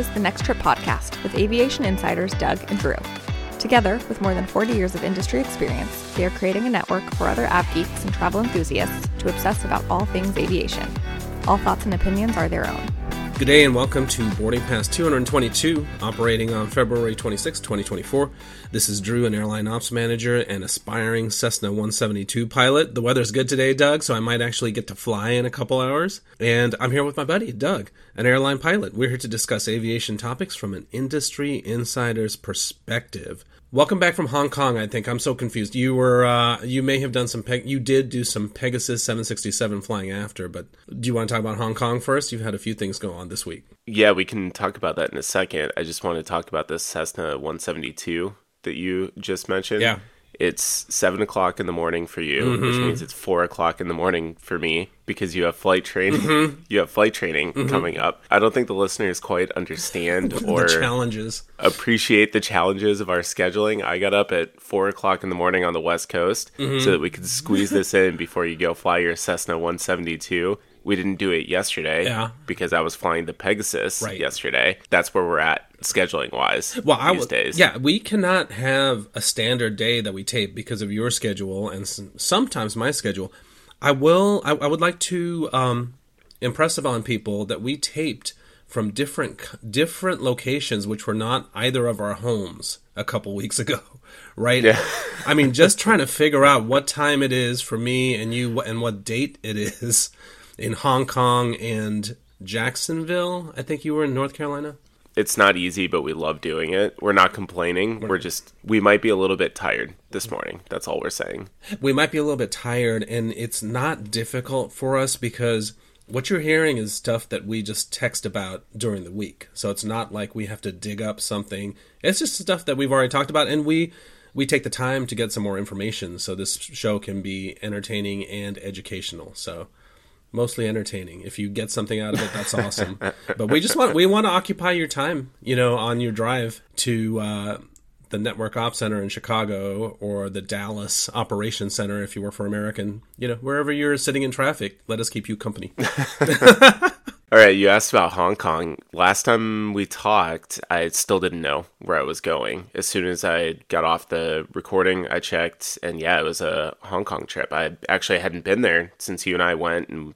is the Next Trip podcast with aviation insiders Doug and Drew. Together, with more than 40 years of industry experience, they are creating a network for other av geeks and travel enthusiasts to obsess about all things aviation. All thoughts and opinions are their own. Good day and welcome to Boarding Pass 222, operating on February 26, 2024. This is Drew, an airline ops manager and aspiring Cessna 172 pilot. The weather's good today, Doug, so I might actually get to fly in a couple hours. And I'm here with my buddy, Doug, an airline pilot. We're here to discuss aviation topics from an industry insider's perspective. Welcome back from Hong Kong. I think I'm so confused. You were, uh, you may have done some, Peg- you did do some Pegasus 767 flying after, but do you want to talk about Hong Kong first? You've had a few things go on this week. Yeah, we can talk about that in a second. I just want to talk about this Cessna 172 that you just mentioned. Yeah. It's seven o'clock in the morning for you, which mm-hmm. means it's four o'clock in the morning for me because you have flight training. Mm-hmm. You have flight training mm-hmm. coming up. I don't think the listeners quite understand or challenges. appreciate the challenges of our scheduling. I got up at four o'clock in the morning on the West Coast Mm-hmm. so that we could squeeze this in before you go fly your Cessna 172. We didn't do it yesterday Yeah. because I was flying the Pegasus Right. yesterday. That's where we're at scheduling wise Well, I these would, days. yeah, we cannot have a standard day that we tape because of your schedule and sometimes my schedule. I will. I, I would like to um, impress upon people that we taped from different different locations, which were not either of our homes a couple weeks ago. Right? Yeah. I mean, just trying to figure out what time it is for me and you, and what date it is in Hong Kong and Jacksonville. I think you were in North Carolina. It's not easy, but we love doing it. We're not complaining. We're just, we might be a little bit tired this morning. That's all we're saying. we might be a little bit tired and it's not difficult for us because what you're hearing is stuff that we just text about during the week so it's not like we have to dig up something it's just stuff that we've already talked about and we we take the time to get some more information so this show can be entertaining and educational so mostly entertaining if you get something out of it that's awesome but we just want we want to occupy your time you know on your drive to uh the Network Ops Center in Chicago or the Dallas Operations Center if you work for American, you know, wherever you're sitting in traffic, let us keep you company. All right, you asked about Hong Kong. Last time we talked, I still didn't know where I was going. As soon as I got off the recording, I checked, and yeah, it was a Hong Kong trip. I actually hadn't been there since you and I went and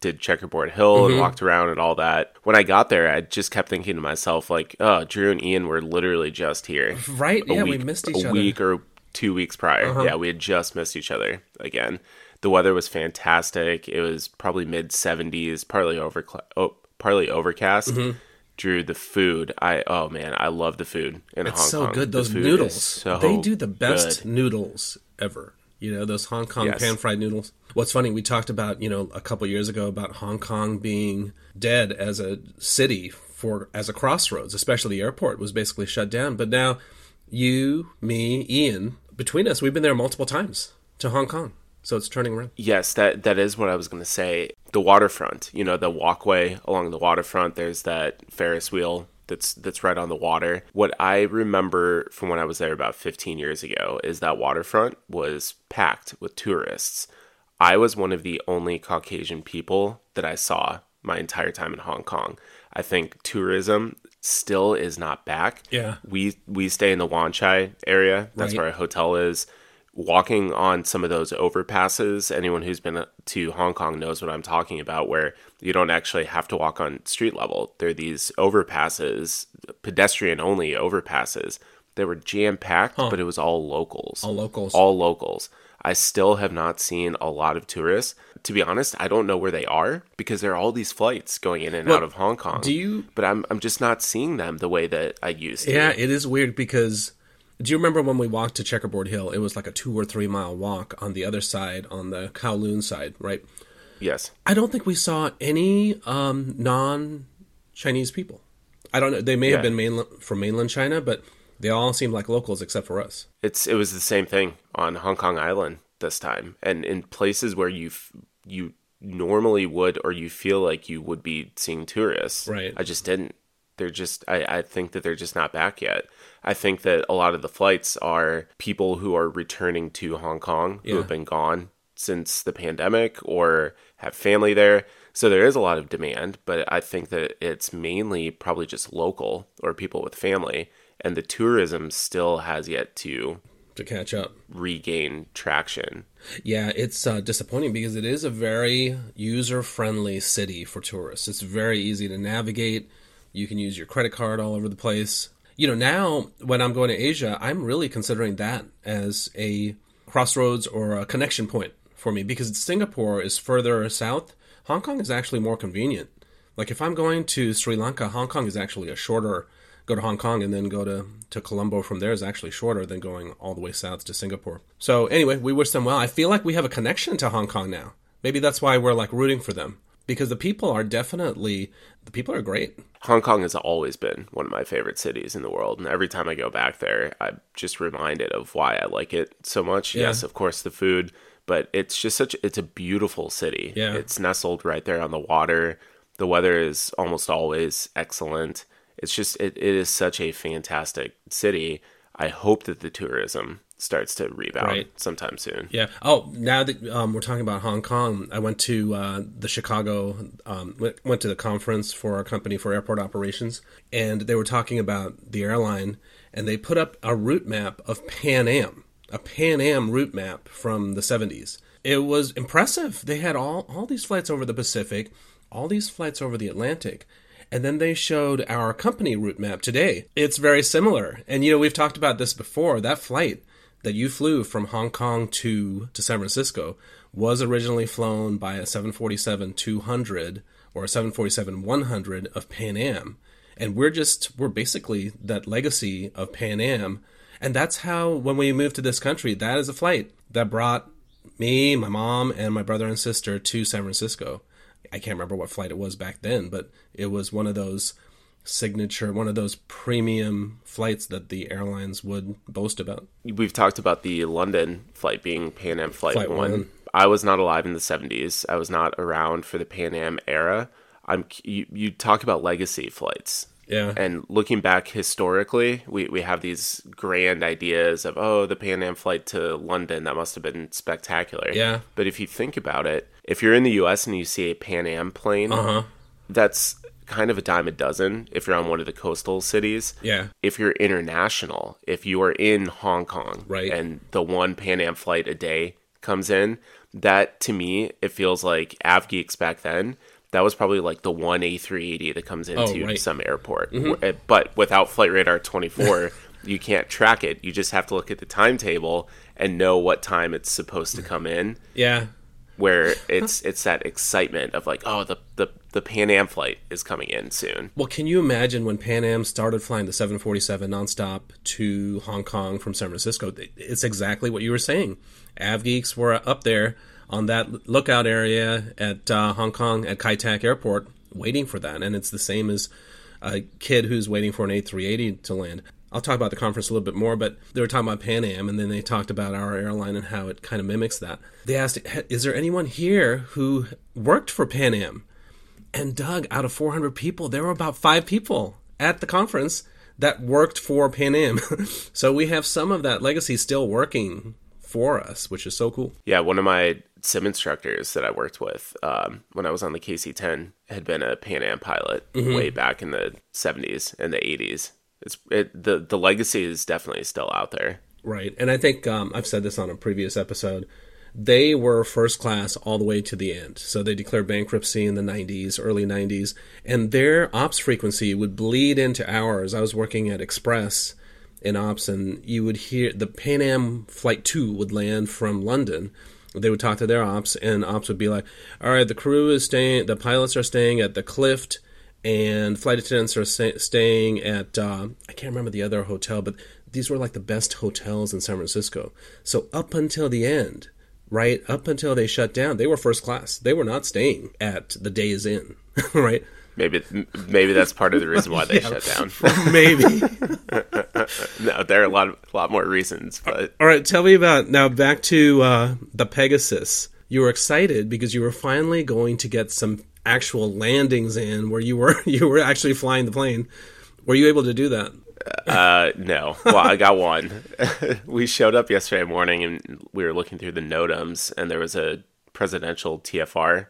did Checkerboard Hill and walked around and all that. When I got there, I just kept thinking to myself, like, oh, Drew and Ian were literally just here. Right? a yeah, week, we missed each a other. Uh-huh. week or two weeks prior. Yeah, we had just missed each other again. The weather was fantastic. It was probably mid seventies, partly over, oh, partly overcast. Mm-hmm. Drew the food. I oh man, I love the food in It's Hong so Kong. good. Those noodles. so they do the best good. noodles ever. You know, those Hong Kong Yes. pan fried noodles. What's funny, we talked about, you know, a couple years ago about Hong Kong being dead as a city for as a crossroads, especially the airport was basically shut down. But now you, me, Ian, between us, we've been there multiple times to Hong Kong. So it's turning around. Yes, that that is what I was going to say. The waterfront, you know, the walkway along the waterfront. There's that Ferris wheel that's that's right on the water. What I remember from when I was there about 15 years ago is that waterfront was packed with tourists. I was one of the only Caucasian people that I saw my entire time in Hong Kong. I think tourism still is not back. Yeah. We we stay in the Wan Chai area. That's Right. where our hotel is. Walking on some of those overpasses, anyone who's been to Hong Kong knows what I'm talking about, where you don't actually have to walk on street level. There are these overpasses, pedestrian only overpasses. They were jam packed, but it was all locals. All locals. All locals. I still have not seen a lot of tourists. To be honest, I don't know where they are because there are all these flights going in and Well, out of Hong Kong. do you- But I'm I'm just not seeing them the way that I used to. Yeah, it is weird because do you remember when we walked to Checkerboard Hill? It was like a two or three mile walk on the other side, on the Kowloon side, right? Yes. I don't think we saw any um, non Chinese people. I don't know. They may have been mainland, from mainland China, but they all seemed like locals except for us. It's it was the same thing on Hong Kong Island this time, and in places where you you normally would or you feel like you would be seeing tourists. Right. I just didn't. They're just. I I think that they're just not back yet. I think that a lot of the flights are people who are returning to Hong Kong who Yeah. have been gone since the pandemic or have family there. So there is a lot of demand, but I think that it's mainly probably just local or people with family, and the tourism still has yet to to catch up. regain traction. Yeah, it's uh, disappointing because it is a very user friendly city for tourists. It's very easy to navigate. You can use your credit card all over the place. You know, now when I'm going to Asia, I'm really considering that as a crossroads or a connection point for me because Singapore is further south. Hong Kong is actually more convenient. Like if I'm going to Sri Lanka, Hong Kong is actually a shorter go to Hong Kong and then go to, to Colombo from there is actually shorter than going all the way south to Singapore. So anyway, we wish them well. I feel like we have a connection to Hong Kong now. Maybe that's why we're like rooting for them because the people are definitely the people are great. Hong Kong has always been one of my favorite cities in the world, and every time I go back there, I'm just reminded of why I like it so much. Yeah. Yes, of course, the food, but it's just such it's a beautiful city. Yeah. It's nestled right there on the water. The weather is almost always excellent. It's just it, it is such a fantastic city. I hope that the tourism starts to rebound Right. sometime soon. Yeah. Oh, now that um, we're talking about Hong Kong, I went to uh, the Chicago, um, went, went to the conference for our company for airport operations, and they were talking about the airline, and they put up a route map of Pan Am, a Pan Am route map from the 70s. It was impressive. They had all, all these flights over the Pacific, all these flights over the Atlantic. And then they showed our company route map today. It's very similar. And you know, we've talked about this before. That flight that you flew from Hong Kong to, to San Francisco was originally flown by a 747 200 or a 747 100 of Pan Am. And we're just, we're basically that legacy of Pan Am. And that's how, when we moved to this country, that is a flight that brought me, my mom, and my brother and sister to San Francisco. I can't remember what flight it was back then, but it was one of those signature, one of those premium flights that the airlines would boast about. We've talked about the London flight being Pan Am Flight, Flight 1. one. I was not alive in the 70s. I was not around for the Pan Am era. I'm you, you talk about legacy flights. Yeah. And looking back historically, we, we have these grand ideas of, oh, the Pan Am flight to London, that must have been spectacular. Yeah. But if you think about it, if you're in the US and you see a Pan Am plane, Uh huh. that's kind of a dime a dozen if you're on one of the coastal cities Yeah. if you're international, if you are in Hong Kong, Right. and the one Pan Am flight a day comes in, that to me it feels like AvGeeks back then. That was probably like the one A380 that comes into Oh, right. Mm-hmm. some airport, Wh- but without Flight Radar 24, you can't track it. You just have to look at the timetable and know what time it's supposed to come in. Yeah. Where it's it's that excitement of like, oh, the the the Pan Am flight is coming in soon. Well, can you imagine when Pan Am started flying the 747 nonstop to Hong Kong from San Francisco? It's exactly what you were saying. AvGeeks were up there on that lookout area at uh, Hong Kong at Kai Tak Airport waiting for that. And it's the same as a kid who's waiting for an A380 to land. I'll talk about the conference a little bit more, but they were talking about Pan Am, and then they talked about our airline and how it kind of mimics that. They asked, "Is there anyone here who worked for Pan Am?" And Doug, out of 400 people, there were about five people at the conference that worked for Pan Am. so we have some of that legacy still working for us, which is so cool. Yeah, one of my sim instructors that I worked with um, when I was on the KC-10 had been a Pan Am pilot way back in the 70s and the 80s. It's it, the the legacy is definitely still out there. Right. And I think um, I've said this on a previous episode. They were first class all the way to the end. So they declared bankruptcy in the 90s, early 90s, and their ops frequency would bleed into ours. I was working at Express in ops, and you would hear the Pan Am Flight 2 would land from London. They would talk to their ops, and ops would be like, All right, the crew is staying, the pilots are staying at the Clift, and flight attendants are sta- staying at uh, I can't remember the other hotel, but these were like the best hotels in San Francisco. So up until the end, right up until they shut down, they were first class. They were not staying at the Days Inn, right? Maybe maybe that's part of the reason why they shut down. Maybe. no, there are a lot of, a lot more reasons, but All right, tell me about now. Back to uh, the Pegasus. You were excited because you were finally going to get some actual landings in where you were you were actually flying the plane. Were you able to do that? uh, no. Well, I got one. we showed up yesterday morning and we were looking through the NOTAMs, and there was a presidential TFR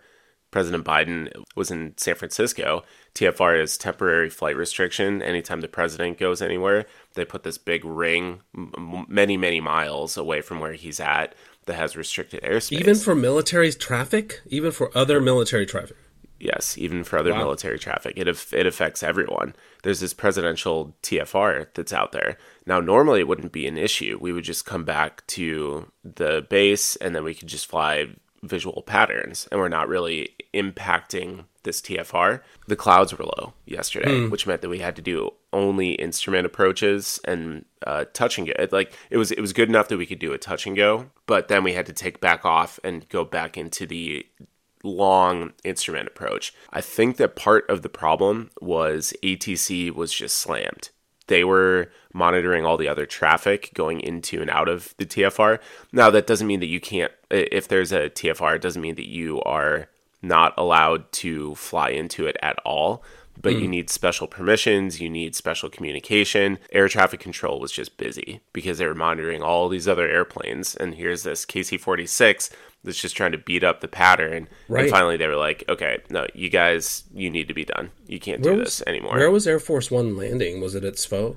President Biden was in San Francisco, TFR is temporary flight restriction. Anytime the president goes anywhere, they put this big ring m- many, many miles away from where he's at that has restricted airspace. Even for military traffic, even for other military traffic. Yes, even for other wow. military traffic, it it affects everyone. There's this presidential TFR that's out there now. Normally, it wouldn't be an issue. We would just come back to the base, and then we could just fly visual patterns, and we're not really impacting this TFR. The clouds were low yesterday, mm. which meant that we had to do only instrument approaches and uh, touch and go. It, like it was, it was good enough that we could do a touch and go, but then we had to take back off and go back into the long instrument approach. I think that part of the problem was ATC was just slammed. They were monitoring all the other traffic going into and out of the TFR. Now, that doesn't mean that you can't, if there's a TFR, it doesn't mean that you are not allowed to fly into it at all but mm. you need special permissions, you need special communication. Air traffic control was just busy because they were monitoring all these other airplanes. And here's this KC 46 that's just trying to beat up the pattern. Right. And finally, they were like, okay, no, you guys, you need to be done. You can't where do was, this anymore. Where was Air Force One landing? Was it at SFO?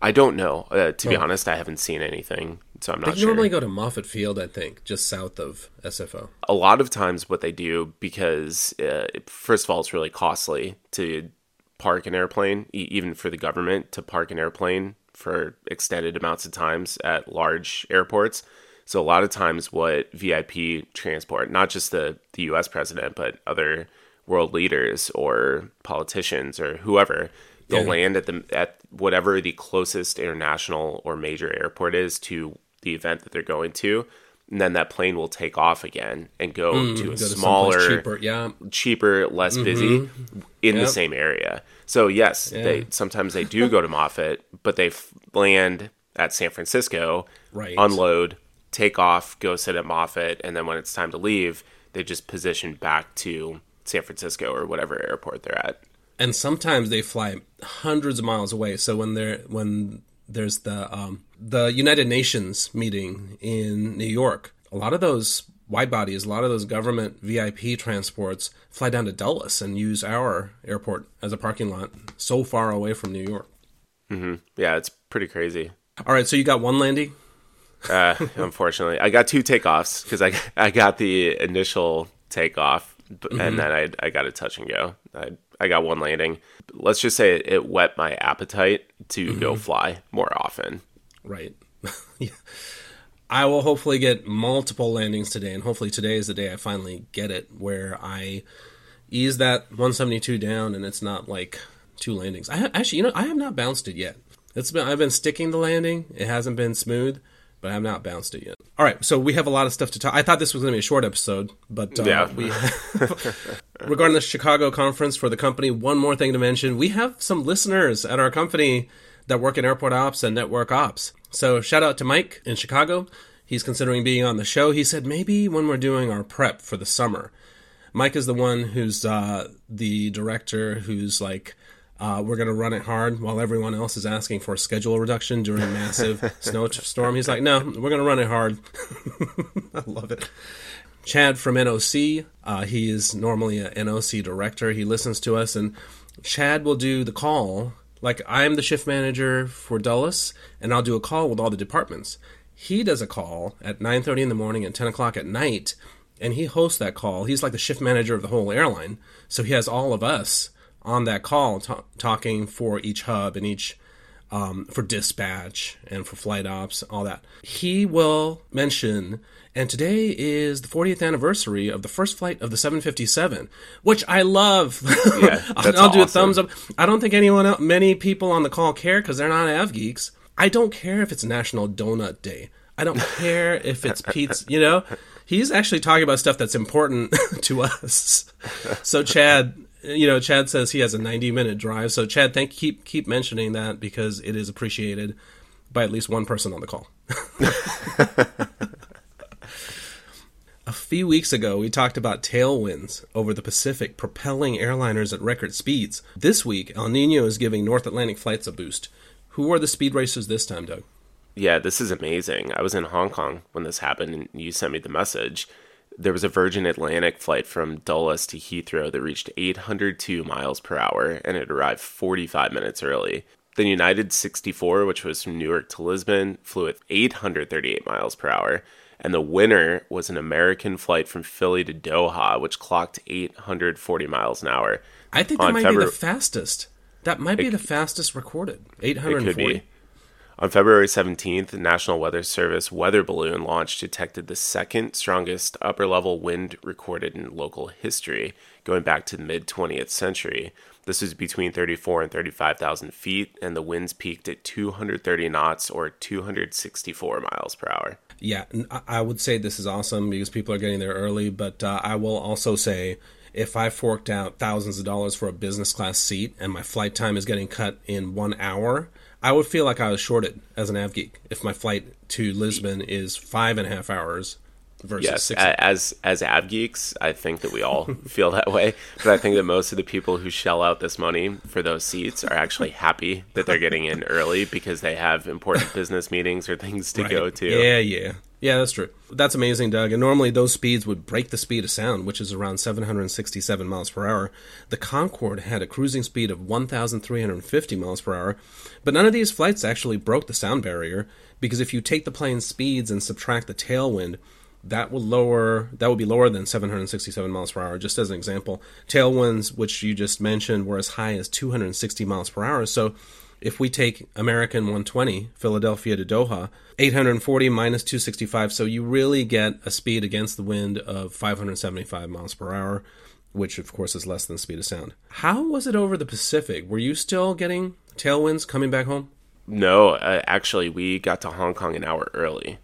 I don't know. Uh, to oh. be honest, I haven't seen anything, so I'm not they sure. normally go to Moffett Field, I think, just south of SFO. A lot of times, what they do, because uh, first of all, it's really costly to park an airplane, e- even for the government to park an airplane for extended amounts of times at large airports. So a lot of times, what VIP transport, not just the the U.S. president, but other world leaders or politicians or whoever, they'll yeah. land at the at whatever the closest international or major airport is to the event that they're going to and then that plane will take off again and go mm, to a go smaller, cheaper, yeah, cheaper, less mm-hmm. busy in yep. the same area. So yes, yeah. they sometimes they do go to Moffett, but they land at San Francisco, right. unload, take off, go sit at Moffett, and then when it's time to leave, they just position back to San Francisco or whatever airport they're at. And sometimes they fly hundreds of miles away. So when they're when there's the um, the United Nations meeting in New York. A lot of those wide bodies, a lot of those government VIP transports fly down to Dulles and use our airport as a parking lot so far away from New York. Mm-hmm. Yeah, it's pretty crazy. All right, so you got one landing? Uh, unfortunately, I got two takeoffs because I I got the initial takeoff, mm-hmm. and then I I got a touch and go. I I got one landing. Let's just say it, it whet my appetite to mm-hmm. go fly more often. Right. yeah. I will hopefully get multiple landings today, and hopefully today is the day I finally get it where I ease that 172 down, and it's not like two landings. I ha- actually, you know, I have not bounced it yet. It's been I've been sticking the landing. It hasn't been smooth, but I have not bounced it yet. All right, so we have a lot of stuff to talk. I thought this was going to be a short episode, but uh, yeah. we regarding the Chicago conference for the company. One more thing to mention: we have some listeners at our company that work in airport ops and network ops. So shout out to Mike in Chicago. He's considering being on the show. He said maybe when we're doing our prep for the summer. Mike is the one who's uh, the director who's like, uh, we're going to run it hard while everyone else is asking for a schedule reduction during a massive snowstorm. He's like, no, we're going to run it hard. I love it. Chad from NOC, uh, he is normally a NOC director. He listens to us, and Chad will do the call like I'm the shift manager for Dulles, and I'll do a call with all the departments. He does a call at 9:30 in the morning and 10 o'clock at night, and he hosts that call. He's like the shift manager of the whole airline, so he has all of us on that call t- talking for each hub and each um, for dispatch and for flight ops, all that. He will mention and today is the 40th anniversary of the first flight of the 757, which I love. Yeah, I'll, I'll do a thumbs up. I don't think anyone, else, many people on the call care because they're not av geeks. I don't care if it's National Donut Day. I don't care if it's pizza. You know, he's actually talking about stuff that's important to us. So Chad, you know, Chad says he has a 90 minute drive. So Chad, thank keep keep mentioning that because it is appreciated by at least one person on the call. A few weeks ago, we talked about tailwinds over the Pacific propelling airliners at record speeds. This week, El Nino is giving North Atlantic flights a boost. Who are the speed racers this time, Doug? Yeah, this is amazing. I was in Hong Kong when this happened, and you sent me the message. There was a Virgin Atlantic flight from Dulles to Heathrow that reached 802 miles per hour and it arrived 45 minutes early. The United 64, which was from Newark to Lisbon, flew at 838 miles per hour. And the winner was an American flight from Philly to Doha, which clocked 840 miles an hour. I think that might February- be the fastest. That might be it, the fastest recorded. 840. On February 17th, the National Weather Service weather balloon launch detected the second strongest upper level wind recorded in local history, going back to the mid 20th century. This was between 34 and 35,000 feet, and the winds peaked at 230 knots or 264 miles per hour. Yeah, I would say this is awesome because people are getting there early, but uh, I will also say if I forked out thousands of dollars for a business class seat and my flight time is getting cut in one hour, I would feel like I was shorted as an av geek if my flight to Lisbon is five and a half hours versus yes, six. As as av geeks, I think that we all feel that way. But I think that most of the people who shell out this money for those seats are actually happy that they're getting in early because they have important business meetings or things to right. go to. Yeah, yeah. Yeah, that's true. That's amazing, Doug. And normally those speeds would break the speed of sound, which is around 767 miles per hour. The Concorde had a cruising speed of 1,350 miles per hour, but none of these flights actually broke the sound barrier because if you take the plane's speeds and subtract the tailwind, that will lower that will be lower than 767 miles per hour just as an example tailwinds which you just mentioned were as high as 260 miles per hour so if we take American 120, Philadelphia to Doha, 840 minus 265, so you really get a speed against the wind of 575 miles per hour, which of course is less than the speed of sound. How was it over the Pacific? Were you still getting tailwinds coming back home? No, uh, actually, we got to Hong Kong an hour early,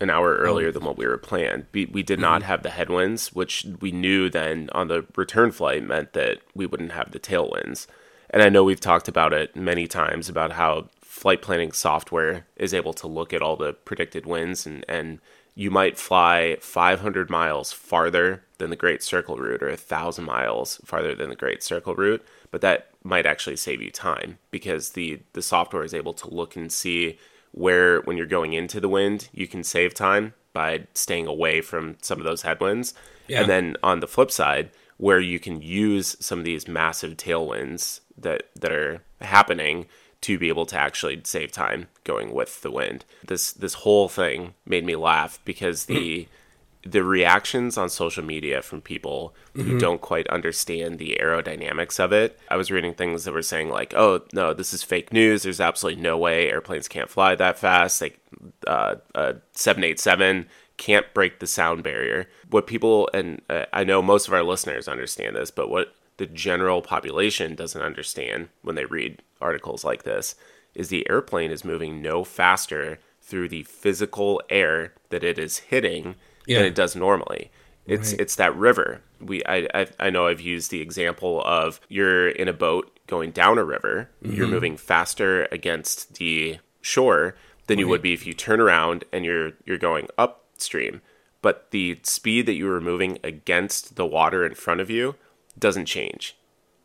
an hour earlier oh. than what we were planned. We, we did not mm-hmm. have the headwinds, which we knew then on the return flight meant that we wouldn't have the tailwinds and I know we've talked about it many times about how flight planning software is able to look at all the predicted winds and, and you might fly 500 miles farther than the Great Circle route or 1,000 miles farther than the Great Circle route, but that might actually save you time because the, the software is able to look and see where, when you're going into the wind, you can save time by staying away from some of those headwinds. Yeah. And then on the flip side, where you can use some of these massive tailwinds that that are happening to be able to actually save time going with the wind. This this whole thing made me laugh because the the reactions on social media from people who mm-hmm. don't quite understand the aerodynamics of it. I was reading things that were saying like, "Oh no, this is fake news. There's absolutely no way airplanes can't fly that fast. Like uh, a 787 can't break the sound barrier." What people and uh, I know most of our listeners understand this, but what the general population doesn't understand when they read articles like this is the airplane is moving no faster through the physical air that it is hitting yeah. than it does normally. It's right. it's that river. We I, I, I know I've used the example of you're in a boat going down a river. Mm-hmm. You're moving faster against the shore than right. you would be if you turn around and you're you're going upstream. But the speed that you were moving against the water in front of you doesn't change.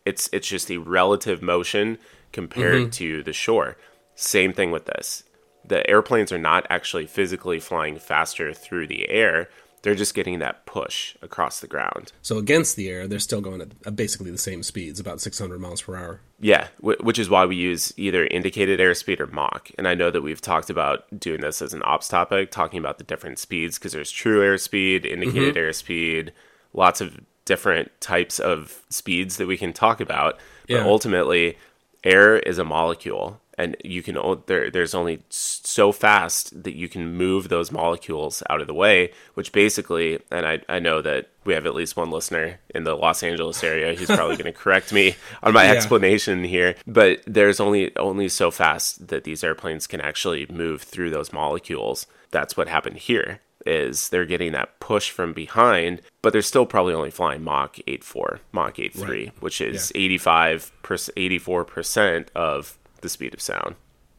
It's it's just a relative motion compared mm-hmm. to the shore. Same thing with this. The airplanes are not actually physically flying faster through the air. They're just getting that push across the ground. So against the air, they're still going at basically the same speeds, about 600 miles per hour. Yeah, which is why we use either indicated airspeed or Mach. And I know that we've talked about doing this as an ops topic, talking about the different speeds because there's true airspeed, indicated mm-hmm. airspeed, lots of different types of speeds that we can talk about. But yeah. ultimately, air is a molecule, and you can there, there's only so fast that you can move those molecules out of the way. Which basically, and I I know that we have at least one listener in the Los Angeles area who's probably going to correct me on my yeah. explanation here. But there's only only so fast that these airplanes can actually move through those molecules. That's what happened here is they're getting that push from behind, but they're still probably only flying Mach 8.4, Mach 8.3, right. which is yeah. 85 84% of the speed of sound.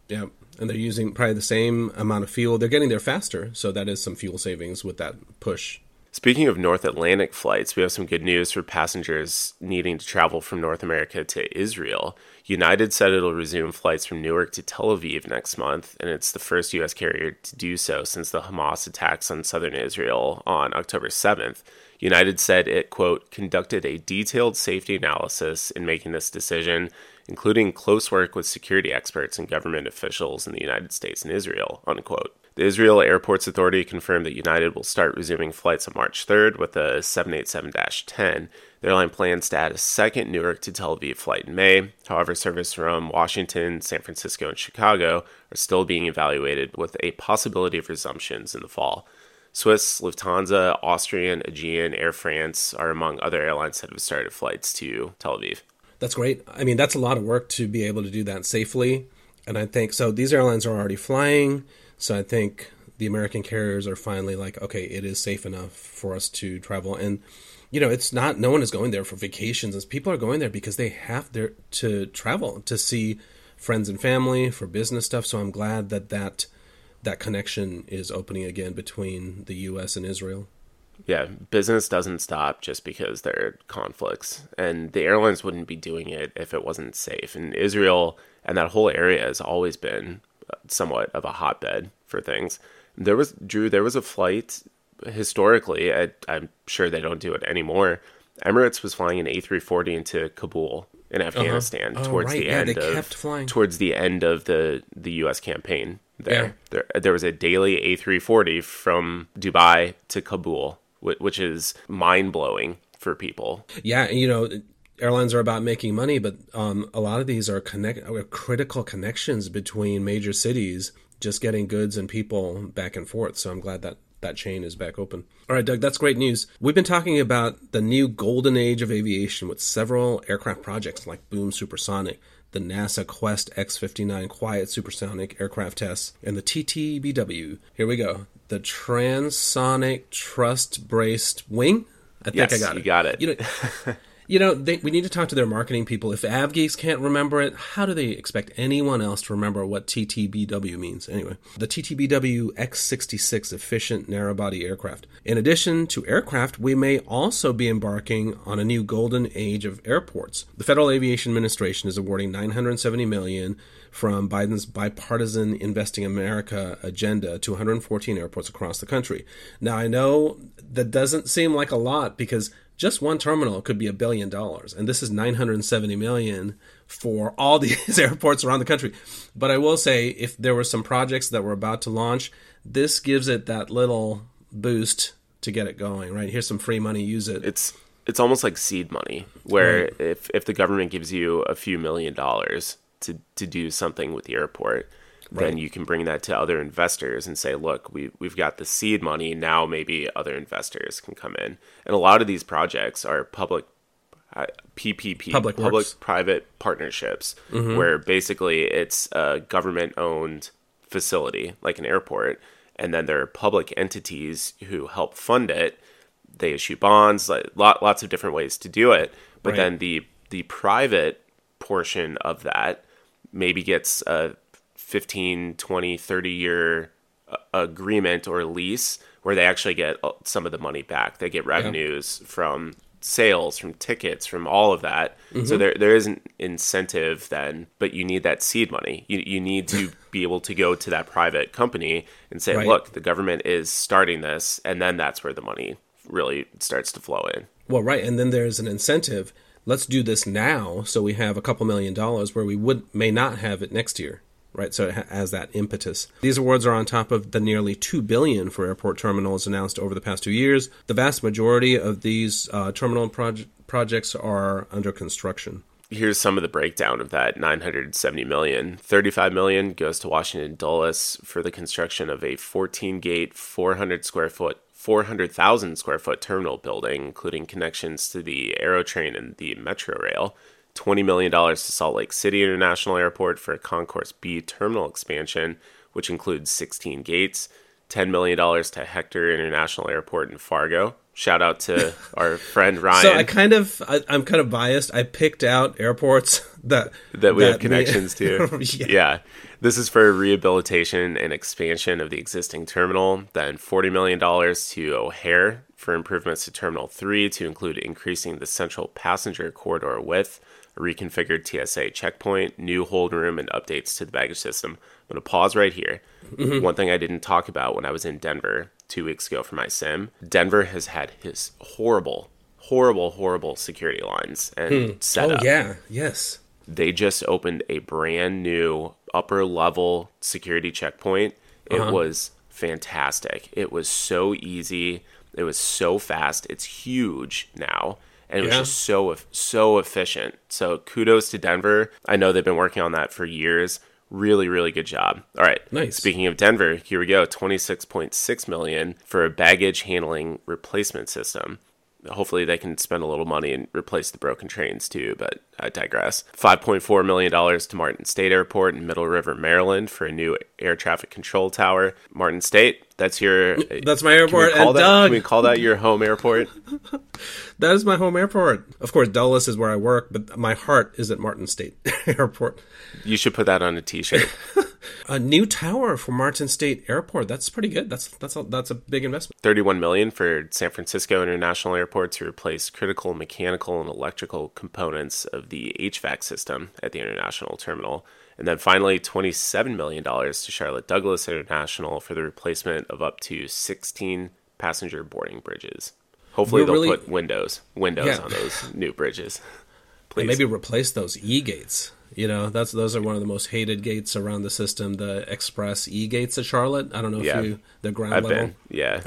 Yeah, and they're using probably the same amount of fuel. They're getting there faster, so that is some fuel savings with that push. Speaking of North Atlantic flights, we have some good news for passengers needing to travel from North America to Israel. United said it'll resume flights from Newark to Tel Aviv next month, and it's the first U.S. carrier to do so since the Hamas attacks on southern Israel on October 7th. United said it, quote, conducted a detailed safety analysis in making this decision, including close work with security experts and government officials in the United States and Israel, unquote. The Israel Airports Authority confirmed that United will start resuming flights on March 3rd with a 787 10. The airline plans to add a second Newark to Tel Aviv flight in May. However, service from Washington, San Francisco, and Chicago are still being evaluated with a possibility of resumptions in the fall. Swiss, Lufthansa, Austrian, Aegean, Air France are among other airlines that have started flights to Tel Aviv. That's great. I mean, that's a lot of work to be able to do that safely. And I think so. These airlines are already flying. So I think the American carriers are finally like, okay, it is safe enough for us to travel. And you know, it's not. No one is going there for vacations. As people are going there because they have to travel to see friends and family for business stuff. So I'm glad that that that connection is opening again between the U.S. and Israel. Yeah, business doesn't stop just because there are conflicts, and the airlines wouldn't be doing it if it wasn't safe. And Israel and that whole area has always been somewhat of a hotbed for things. There was Drew. There was a flight historically. I, I'm sure they don't do it anymore. Emirates was flying an A340 into Kabul in uh-huh. Afghanistan uh-huh. oh, towards right. the yeah, end of towards the end of the the U.S. campaign. There, yeah. there, there was a daily A340 from Dubai to Kabul, which is mind blowing for people. Yeah, you know, airlines are about making money, but um, a lot of these are connect are critical connections between major cities, just getting goods and people back and forth. So I'm glad that that chain is back open. All right, Doug, that's great news. We've been talking about the new golden age of aviation with several aircraft projects like Boom Supersonic, the NASA Quest X 59 quiet supersonic aircraft tests, and the TTBW. Here we go. The Transonic Truss Braced Wing. I think yes, I got it. You got it. You know, you know, they, we need to talk to their marketing people. If AvGeeks can't remember it, how do they expect anyone else to remember what TTBW means? Anyway, the TTBW X66 efficient narrow-body aircraft. In addition to aircraft, we may also be embarking on a new golden age of airports. The Federal Aviation Administration is awarding 970 million from Biden's bipartisan Investing America agenda to 114 airports across the country. Now, I know that doesn't seem like a lot because just one terminal could be a billion dollars and this is 970 million for all these airports around the country. But i will say if there were some projects that were about to launch this gives it that little boost to get it going right? Here's some free money use it. It's it's almost like seed money where right. if if the government gives you a few million dollars to to do something with the airport right. then you can bring that to other investors and say, look, we, we've got the seed money. Now maybe other investors can come in. And a lot of these projects are public uh, PPP, public, public private partnerships, mm-hmm. where basically it's a government owned facility like an airport. And then there are public entities who help fund it. They issue bonds, like, lot, lots of different ways to do it. But right. then the the private portion of that maybe gets a 15, 20, 30 year uh, agreement or lease where they actually get uh, some of the money back. They get revenues yeah. from sales, from tickets, from all of that. Mm-hmm. So there there is an incentive then, but you need that seed money. You you need to be able to go to that private company and say, right. look, the government is starting this, and then that's where the money really starts to flow in. Well, right, and then there's an incentive. Let's do this now, so we have a couple million dollars where we would may not have it next year right? So it has that impetus. These awards are on top of the nearly two billion for airport terminals announced over the past two years. The vast majority of these uh, terminal proje- projects are under construction. Here's some of the breakdown of that 970 million. 35 million goes to Washington Dulles for the construction of a 14 gate, 400 square foot 400,000 square foot terminal building, including connections to the Aerotrain and the Metro Rail. $20 million to Salt Lake City International Airport for a Concourse B terminal expansion, which includes 16 gates, $10 million to Hector International Airport in Fargo Shout out to our friend Ryan. So I kind of, I, am kind of biased. I picked out airports that that we that have connections we, to. yeah. yeah. This is for rehabilitation and expansion of the existing terminal. Then $40 million to O'Hare for improvements to Terminal 3 to include increasing the central passenger corridor width, reconfigured TSA checkpoint, new hold room, and updates to the baggage system. I'm going to pause right here. Mm-hmm. One thing I didn't talk about when I was in Denver two weeks ago for my sim Denver has had his horrible, horrible, horrible security lines and hmm. setup. Oh, yeah. Yes. They just opened a brand new upper level security checkpoint. It uh-huh. was fantastic. It was so easy. It was so fast. It's huge now. And it yeah. was just so so efficient. So kudos to Denver. I know they've been working on that for years. Really, really good job. All right. Nice. Speaking of Denver, here we go. 26.6 million for a baggage handling replacement system hopefully they can spend a little money and replace the broken trains too, but I digress. $5.4 million to Martin State Airport in Middle River, Maryland for a new air traffic control tower. Martin State, that's your. That's my airport. Can we call, that, Doug. Can we call that your home airport? that is my home airport. Of course, Dulles is where I work, but my heart is at Martin State Airport. You should put that on a t shirt. a new tower for Martin State Airport. That's pretty good. That's that's a, that's a big investment. 31 million for San Francisco International Airport to replace critical mechanical and electrical components of the HVAC system at the international terminal. And then finally, $27 million to Charlotte Douglas International for the replacement of up to 16 passenger boarding bridges. Hopefully, We're they'll really, put windows windows yeah. on those new bridges. Please. And maybe replace those e gates. You know, that's those are one of the most hated gates around the system. The express e gates at Charlotte. I don't know yeah. if you the ground I've level. Been. Yeah.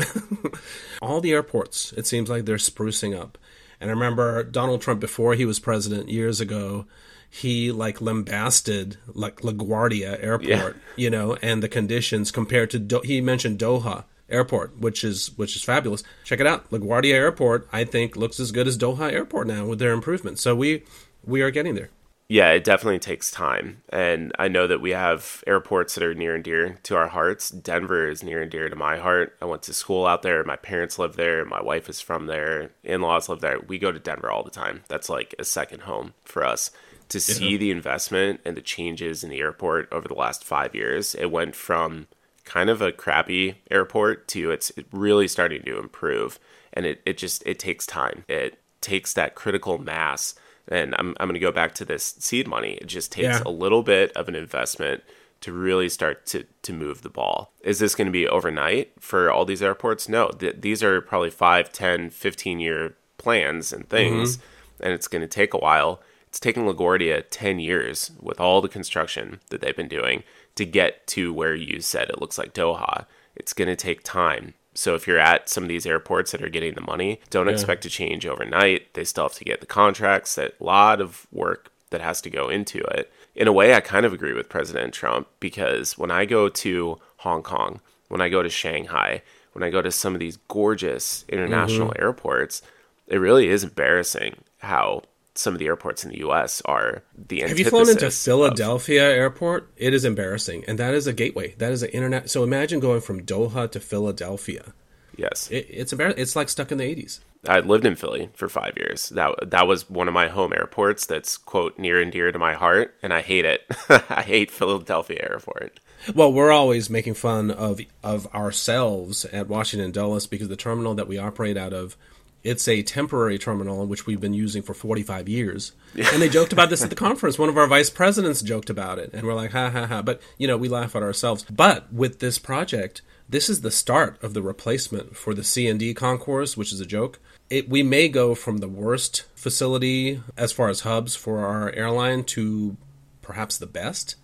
All the airports, it seems like they're sprucing up. And I remember Donald Trump before he was president years ago. He like lambasted like LaGuardia Airport, yeah. you know, and the conditions compared to Do- he mentioned Doha Airport, which is which is fabulous. Check it out, LaGuardia Airport. I think looks as good as Doha Airport now with their improvements. So we we are getting there yeah, it definitely takes time. And I know that we have airports that are near and dear to our hearts. Denver is near and dear to my heart. I went to school out there. My parents live there. My wife is from there. In laws live there. We go to Denver all the time. That's like a second home for us. To see yeah. the investment and the changes in the airport over the last five years, it went from kind of a crappy airport to it's really starting to improve. And it, it just it takes time. It takes that critical mass and I'm, I'm going to go back to this seed money. It just takes yeah. a little bit of an investment to really start to, to move the ball. Is this going to be overnight for all these airports? No, th- these are probably 5, 10, 15 year plans and things, mm-hmm. and it's going to take a while. It's taken LaGuardia 10 years with all the construction that they've been doing to get to where you said it looks like Doha. It's going to take time. So if you're at some of these airports that are getting the money, don't yeah. expect to change overnight. They still have to get the contracts. That a lot of work that has to go into it. In a way, I kind of agree with President Trump because when I go to Hong Kong, when I go to Shanghai, when I go to some of these gorgeous international mm-hmm. airports, it really is embarrassing how some of the airports in the U.S. are the. Have you flown into Philadelphia of... Airport? It is embarrassing, and that is a gateway. That is an internet. So imagine going from Doha to Philadelphia. Yes, it, it's embarrassing. It's like stuck in the eighties. I lived in Philly for five years. That that was one of my home airports. That's quote near and dear to my heart, and I hate it. I hate Philadelphia Airport. Well, we're always making fun of of ourselves at Washington Dulles because the terminal that we operate out of it's a temporary terminal which we've been using for 45 years. and they joked about this at the conference. One of our vice presidents joked about it, and we're like, ha ha ha. But you know, we laugh at ourselves. But with this project, this is the start of the replacement for the c&d concourse, which is a joke. It, we may go from the worst facility as far as hubs for our airline to perhaps the best.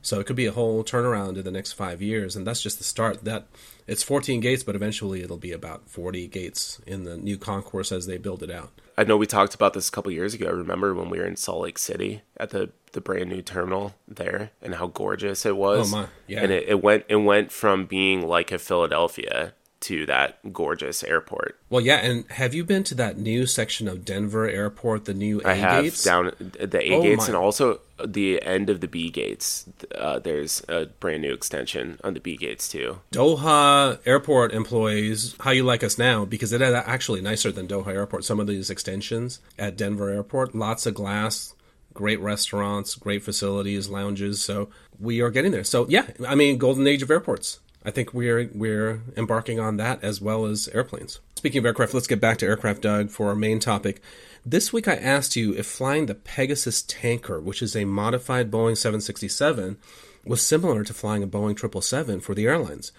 So it could be a whole turnaround in the next five years, and that's just the start. That it's 14 gates, but eventually it'll be about 40 gates in the new concourse as they build it out. I know we talked about this a couple years ago. I remember when we were in Salt Lake City at the the brand new terminal there and how gorgeous it was? Oh my, yeah. And it, it went it went from being like a Philadelphia to that gorgeous airport. Well, yeah, and have you been to that new section of Denver Airport, the new A I have gates? down the A Oh gates my- and also the end of the B gates. Uh, there's a brand new extension on the B gates too. Doha Airport employees, how you like us now? Because it is actually nicer than Doha Airport. Some of these extensions at Denver Airport, lots of glass, great restaurants, great facilities, lounges. So we are getting there. So yeah, I mean, golden age of airports. I think we're we're embarking on that as well as airplanes. Speaking of aircraft, let's get back to aircraft, Doug, for our main topic. This week I asked you if flying the Pegasus tanker, which is a modified Boeing 767, was similar to flying a Boeing 777 for the airlines.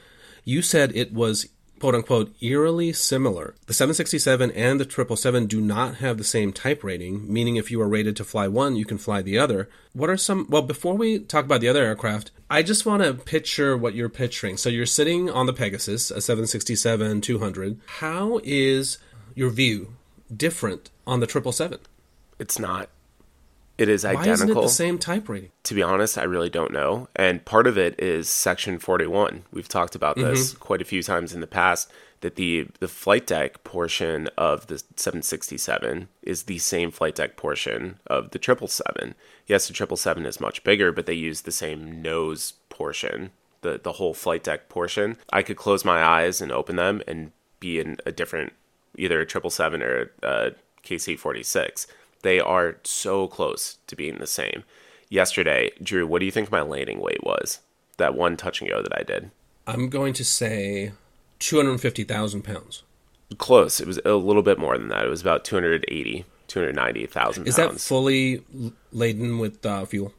You said it was quote unquote eerily similar. The 767 and the 777 do not have the same type rating, meaning if you are rated to fly one, you can fly the other. What are some, well, before we talk about the other aircraft, I just want to picture what you're picturing. So you're sitting on the Pegasus, a 767 200. How is your view different on the 777? It's not. It is Why identical. isn't it the same type rating? To be honest, I really don't know. And part of it is Section 41. We've talked about mm-hmm. this quite a few times in the past that the the flight deck portion of the 767 is the same flight deck portion of the 777. Yes, the 777 is much bigger, but they use the same nose portion, the the whole flight deck portion. I could close my eyes and open them and be in a different either a 777 or a KC-46. They are so close to being the same yesterday, Drew, what do you think my landing weight was? That one touch and go that I did. I'm going to say 250,000 pounds. Close. It was a little bit more than that. It was about 280, 290,000 Is that fully laden with uh, fuel?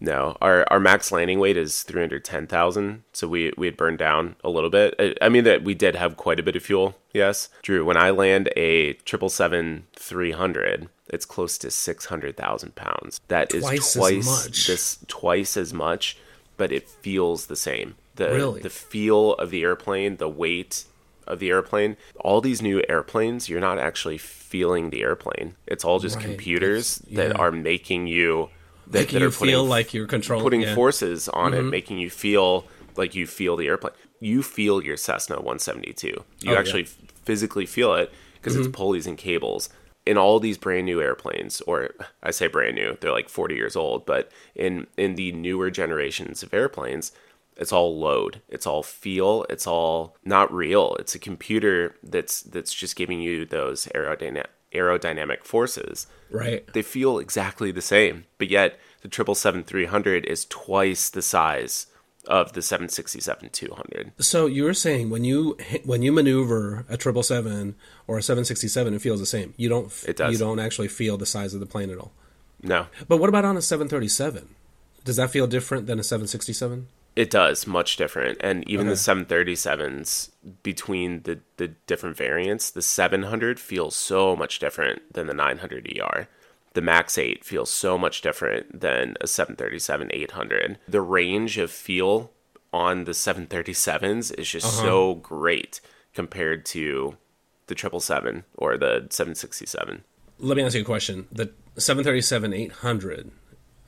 No, our our max landing weight is 310,000. So we we had burned down a little bit. I, I mean that we did have quite a bit of fuel. Yes, Drew. When I land a triple seven three hundred, it's close to 600,000 pounds. That is Twice as twice much. this twice as much, but it feels the same. The Really? the feel of the airplane, the weight of the airplane. All these new airplanes, you're not actually feeling the airplane. It's all just Right. computers that are making you that, Making that you putting, feel like you're controlling. putting yeah. Mm-hmm. forces on it, making you feel like you feel the airplane. You feel your Cessna 172. You Oh, yeah. Mm-hmm. actually physically feel it because it's pulleys and cables. In all these brand new airplanes, or I say brand new, they're like 40 years old, but in in the newer generations of airplanes, it's all load. It's all feel. It's all not real. It's a computer that's that's just giving you those aerodynamic aerodynamic forces Right. they feel exactly the same, but yet the 777-300 is twice the size of the 767-200. So you were saying when you when you maneuver a triple seven or a seven sixty seven, it feels the same. You don't. It does. You don't actually feel the size of the plane at all. No, But what about on a seven thirty seven? Does that feel different than a seven sixty seven? It does much different, and even the 737s between the the different variants, the 700 feels so much different than the 900ER. The Max 8 feels so much different than a 737 800. The range of feel on the 737s is just uh-huh. so great compared to the 777 or the 767. Let me ask you a question. The seven thirty seven eight hundred.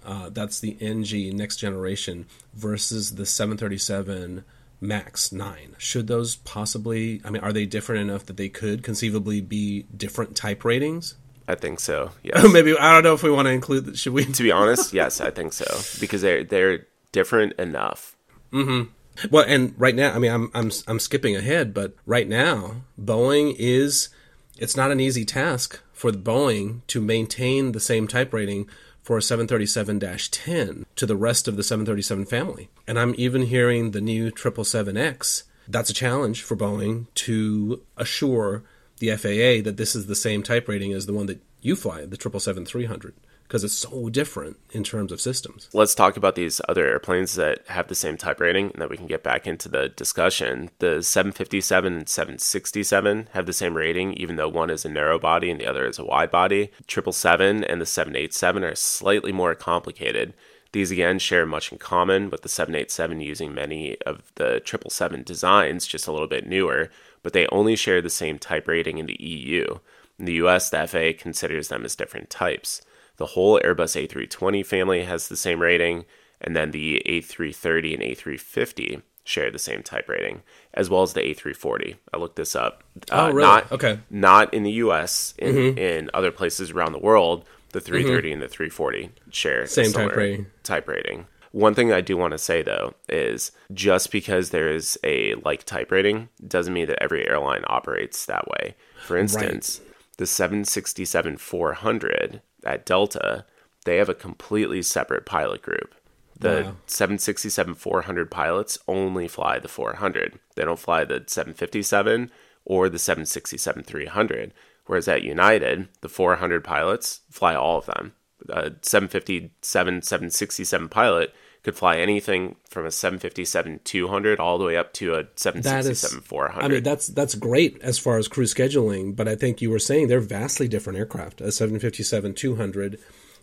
Uh, that's the NG next generation versus the 737 Max 9. Should those possibly, I mean, are they different enough that they could conceivably be different type ratings? I think so. Yes. Maybe, I don't know if we want to include, should we? to be honest, yes, I think so because they're they're different enough. Hmm. Well, and right now, I mean, I'm I'm I'm skipping ahead, but right now, Boeing is it's not an easy task for Boeing to maintain the same type rating for a 737-10 to the rest of the 737 family. And I'm even hearing the new 777X. That's a challenge for Boeing to assure the FAA that this is the same type rating as the one that you fly, the 777-300, because it's so different in terms of systems. Let's talk about these other airplanes that have the same type rating and that we can get back into the discussion. The 757 and 767 have the same rating, even though one is a narrow body and the other is a wide body. 777 and the 787 are slightly more complicated. These again share much in common, with the 787 using many of the 777 designs, just a little bit newer, but they only share the same type rating in the EU. In the US, the FAA considers them as different types. The whole Airbus A320 family has the same rating, and then the A330 and A350 share the same type rating, as well as the A340. I looked this up. Oh, really? Not, Okay. Not in the U.S. In Mm-hmm. in other places around the world, the 330 and the 340 share Same type rating. Type rating. One thing I do want to say though is just because there is a like type rating doesn't mean that every airline operates that way. For instance, the 767 400 at Delta, they have a completely separate pilot group. The Wow. 767 400 pilots only fly the 400. They don't fly the 757 or the 767 300. Whereas at United, the 400 pilots fly all of them. A 757 767 pilot could fly anything from a 757 200 all the way up to a That is 767 400. I mean, that's that's great as far as crew scheduling, but I think you were saying they're vastly different aircraft. A 757 200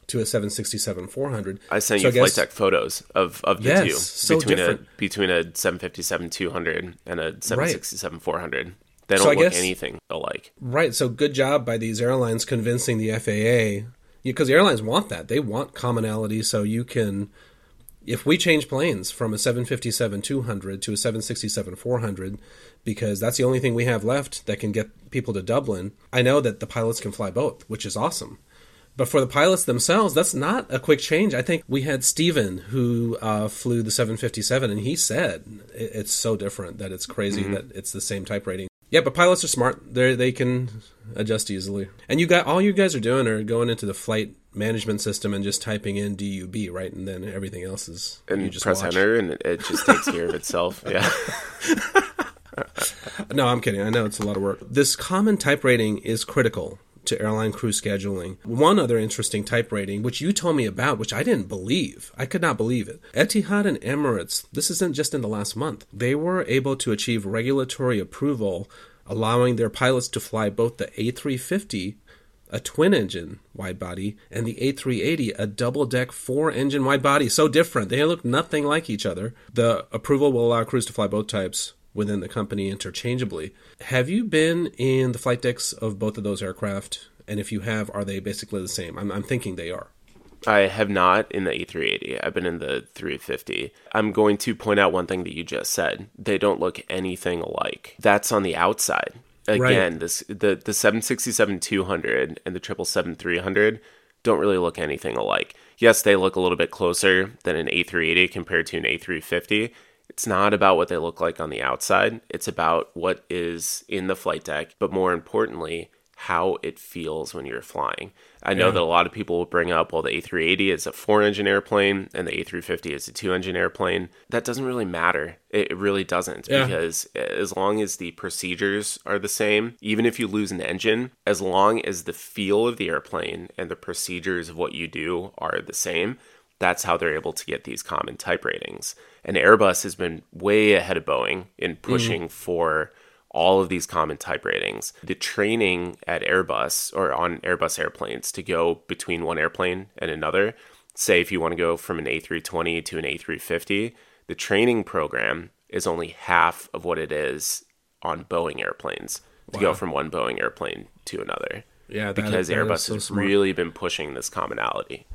to a 767 400. I sent So you flight guess- deck photos of, of the Yes, two so between different. a between a 757 200 and a 767 400. They don't I look guess- anything alike. Right. So good job by these airlines convincing the FAA because the airlines want that. They want commonality so you can if we change planes from a 757 200 to a 767 400 because that's the only thing we have left that can get people to Dublin. I know that the pilots can fly both, which is awesome. But for the pilots themselves, that's not a quick change. I think we had Steven who uh, flew the 757, and he said it's so different that it's crazy that it's the same type rating. Yeah, but pilots are smart. They they can adjust easily. And you got all you guys are doing are going into the flight management system and just typing in DUB, right? And then everything else is and you just press watch. enter, and it just takes care of itself. Yeah. No, I'm kidding. I know it's a lot of work. This common type rating is critical to airline crew scheduling. One other interesting type rating, which you told me about, which I didn't believe. I could not believe it. Etihad and Emirates, this isn't just in the last month, they were able to achieve regulatory approval, allowing their pilots to fly both the A350 a twin engine wide body and the A380 a double deck four engine wide body so different they look nothing like each other the approval will allow crews to fly both types within the company interchangeably have you been in the flight decks of both of those aircraft and if you have are they basically the same i'm, I'm thinking they are I have not in the A380. I've been in the 350. I'm going to point out one thing that you just said. They don't look anything alike. That's on the outside. Again, Right. this the the 767 200 and the 777 300 don't really look anything alike. Yes, they look a little bit closer than an A380 compared to an A350. It's not about what they look like on the outside. It's about what is in the flight deck, but more importantly, how it feels when you're flying. I know Yeah. that a lot of people will bring up, well, the A380 is a four engine airplane and the A350 is a two engine airplane. That doesn't really matter. It really doesn't Yeah. because as long as the procedures are the same, even if you lose an engine, as long as the feel of the airplane and the procedures of what you do are the same, that's how they're able to get these common type ratings. And Airbus has been way ahead of Boeing in mm-hmm. pushing for all of these common type ratings. The training at Airbus or on Airbus airplanes to go between one airplane and another, say if you want to go from an A320 to an A350, the training program is only half of what it is on Boeing airplanes to go from one Boeing airplane to another. Yeah, that- because that Airbus so has smart. really been pushing this commonality.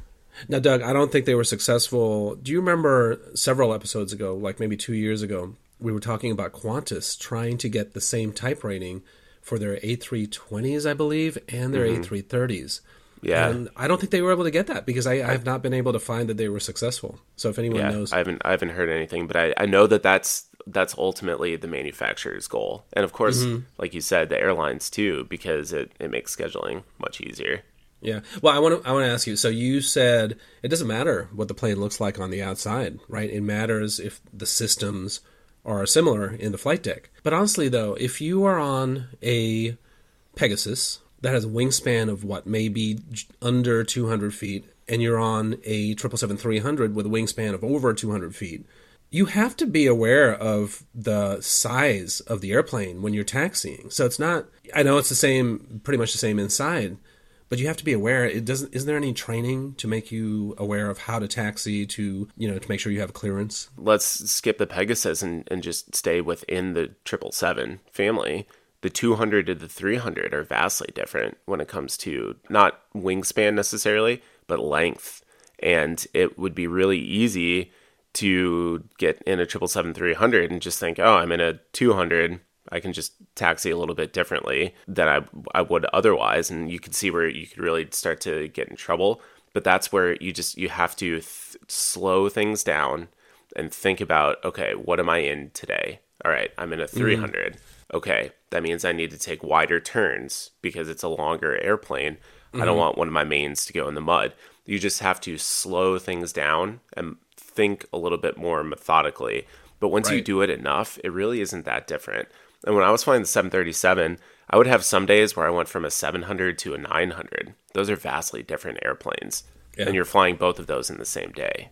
Now, Doug, I don't think they were successful. Do you remember several episodes ago, like maybe two years ago, we were talking about Qantas trying to get the same type rating for their A320s, I believe, and their A330s. Yeah. And I don't think they were able to get that because I, I have not been able to find that they were successful. So if anyone yeah, knows, I haven't I haven't heard anything, but I, I know that that's that's ultimately the manufacturer's goal, and of course, Mm-hmm. like you said, the airlines too, because it, it makes scheduling much easier. Yeah. Well, I want to I want to ask you. So you said it doesn't matter what the plane looks like on the outside, right? It matters if the systems are similar in the flight deck. But honestly, though, if you are on a Pegasus that has a wingspan of what maybe under 200 feet, and you're on a 777-300 with a wingspan of over 200 feet, you have to be aware of the size of the airplane when you're taxiing. So it's not. I know it's the same, pretty much the same inside, but you have to be aware. It doesn't. Isn't there any training to make you aware of how to taxi to you know to make sure you have clearance? Let's skip the Pegasus and, and just stay within the triple seven family. The 200 to the 300 are vastly different when it comes to not wingspan necessarily, but length. And it would be really easy to get in a 777-300 and just think, oh, I'm in a 200. I can just taxi a little bit differently than I, I would otherwise. And you can see where you could really start to get in trouble. But that's where you just, you have to th- slow things down and think about, okay, what am I in today? All right, I'm in a 300. Mm-hmm. Okay, that means I need to take wider turns because it's a longer airplane. Mm-hmm. I don't mm-hmm. want one of my mains to go in the mud. You just have to slow things down and think a little bit more methodically. But once right. you do it enough, it really isn't that different. And when I was flying the 737, I would have some days where I went from a 700 to a 900. Those are vastly different airplanes. Yeah. And you're flying both of those in the same day.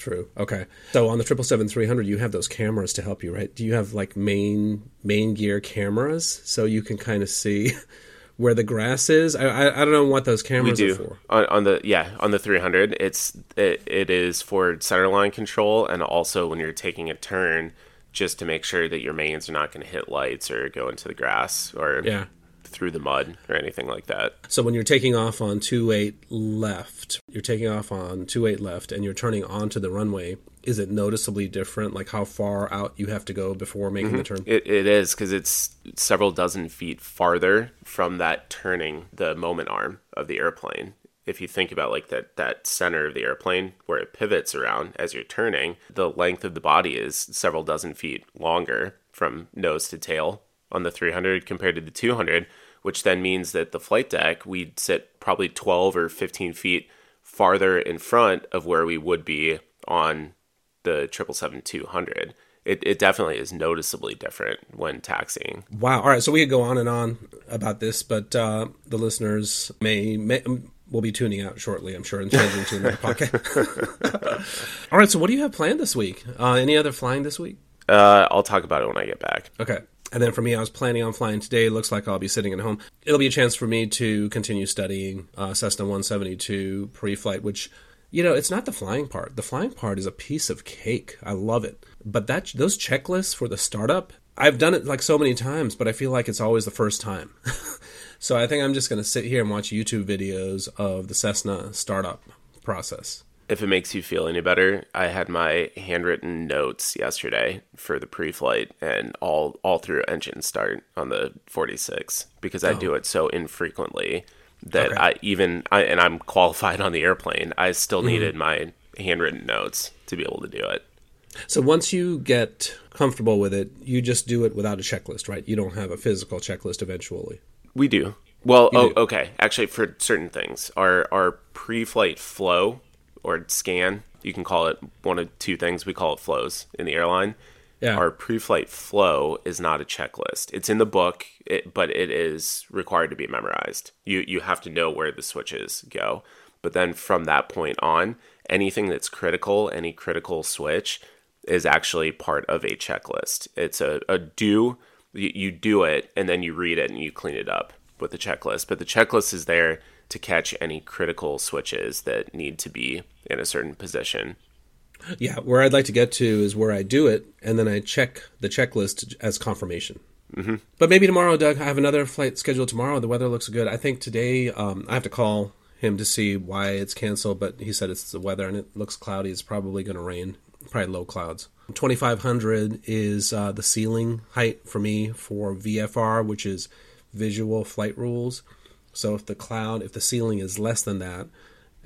True. Okay. So on the 777-300, you have those cameras to help you, right? Do you have like main main gear cameras so you can kind of see where the grass is? I, I, I don't know what those cameras we do. are for. On, on the yeah on the 300, it's it, it is for centerline control and also when you're taking a turn, just to make sure that your mains are not going to hit lights or go into the grass or yeah through the mud or anything like that. So when you're taking off on 28 left, you're taking off on 28 left and you're turning onto the runway, is it noticeably different like how far out you have to go before making mm-hmm. the turn? It, it is because it's several dozen feet farther from that turning the moment arm of the airplane if you think about like that that center of the airplane where it pivots around as you're turning, the length of the body is several dozen feet longer from nose to tail on the 300 compared to the 200, which then means that the flight deck, we'd sit probably 12 or 15 feet farther in front of where we would be on the 777-200. It, it definitely is noticeably different when taxiing. Wow. All right. So we could go on and on about this, but uh, the listeners may, may will be tuning out shortly, I'm sure, and changing to another podcast. All right. So what do you have planned this week? Uh, any other flying this week? Uh, I'll talk about it when I get back. Okay. And then for me, I was planning on flying today. It looks like I'll be sitting at home. It'll be a chance for me to continue studying uh, Cessna 172 pre flight, which, you know, it's not the flying part. The flying part is a piece of cake. I love it. But that those checklists for the startup, I've done it like so many times, but I feel like it's always the first time. so I think I'm just going to sit here and watch YouTube videos of the Cessna startup process if it makes you feel any better, I had my handwritten notes yesterday for the pre-flight and all all through engine start on the 46 because I oh. do it so infrequently that okay. I even I, and I'm qualified on the airplane. I still mm-hmm. needed my handwritten notes to be able to do it. So once you get comfortable with it, you just do it without a checklist, right? You don't have a physical checklist eventually. We do. Well, oh, do. okay. Actually, for certain things, our our pre-flight flow or scan. You can call it one of two things. We call it flows in the airline. Yeah. Our pre-flight flow is not a checklist. It's in the book, it, but it is required to be memorized. You you have to know where the switches go. But then from that point on, anything that's critical, any critical switch, is actually part of a checklist. It's a, a do. You, you do it, and then you read it and you clean it up with the checklist. But the checklist is there to catch any critical switches that need to be in a certain position. Yeah, where I'd like to get to is where I do it, and then I check the checklist as confirmation. Mm-hmm. But maybe tomorrow, Doug. I have another flight scheduled tomorrow. The weather looks good. I think today um, I have to call him to see why it's canceled, but he said it's the weather and it looks cloudy. It's probably going to rain, probably low clouds. 2500 is uh, the ceiling height for me for VFR, which is visual flight rules. So if the cloud, if the ceiling is less than that,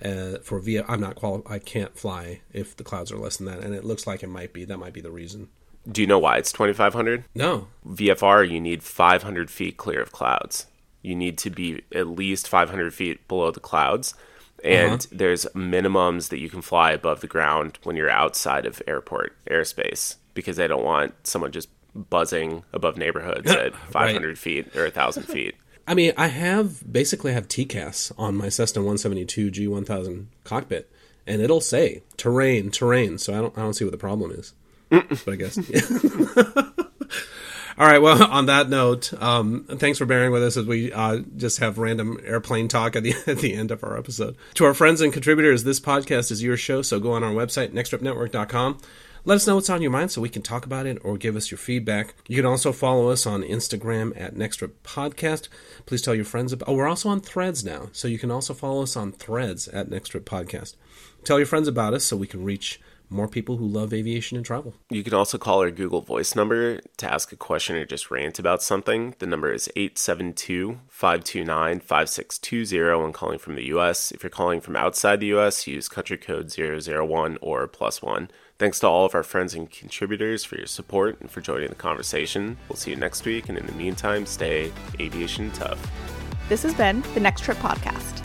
uh, for I'm not qualified. I can't fly if the clouds are less than that, and it looks like it might be. That might be the reason. Do you know why it's 2,500? No. VFR, you need 500 feet clear of clouds. You need to be at least 500 feet below the clouds. And uh-huh. there's minimums that you can fly above the ground when you're outside of airport airspace because they don't want someone just buzzing above neighborhoods at 500 right. feet or 1,000 feet. I mean, I have basically have TCAS on my Cessna 172 G1000 cockpit, and it'll say terrain, terrain. So I don't, I don't see what the problem is. but I guess. All right. Well, on that note, um, thanks for bearing with us as we uh, just have random airplane talk at the at the end of our episode. To our friends and contributors, this podcast is your show, so go on our website, nexttripnetwork.com. Let us know what's on your mind so we can talk about it or give us your feedback. You can also follow us on Instagram at Nextrip Podcast. Please tell your friends about. Oh, we're also on Threads now, so you can also follow us on Threads at Nextrip Podcast. Tell your friends about us so we can reach more people who love aviation and travel. You can also call our Google Voice number to ask a question or just rant about something. The number is 872 529 5620 when calling from the US. If you're calling from outside the US, use country code 001 or plus 1. Thanks to all of our friends and contributors for your support and for joining the conversation. We'll see you next week, and in the meantime, stay aviation tough. This has been the Next Trip Podcast.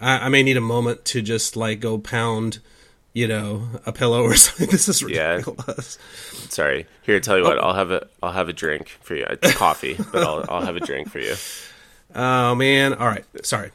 I, I may need a moment to just like go pound, you know, a pillow or something. This is Yeah. ridiculous. Sorry. Here, tell you what, oh. I'll have a I'll have a drink for you. It's coffee, but I'll I'll have a drink for you. Oh man. All right. Sorry.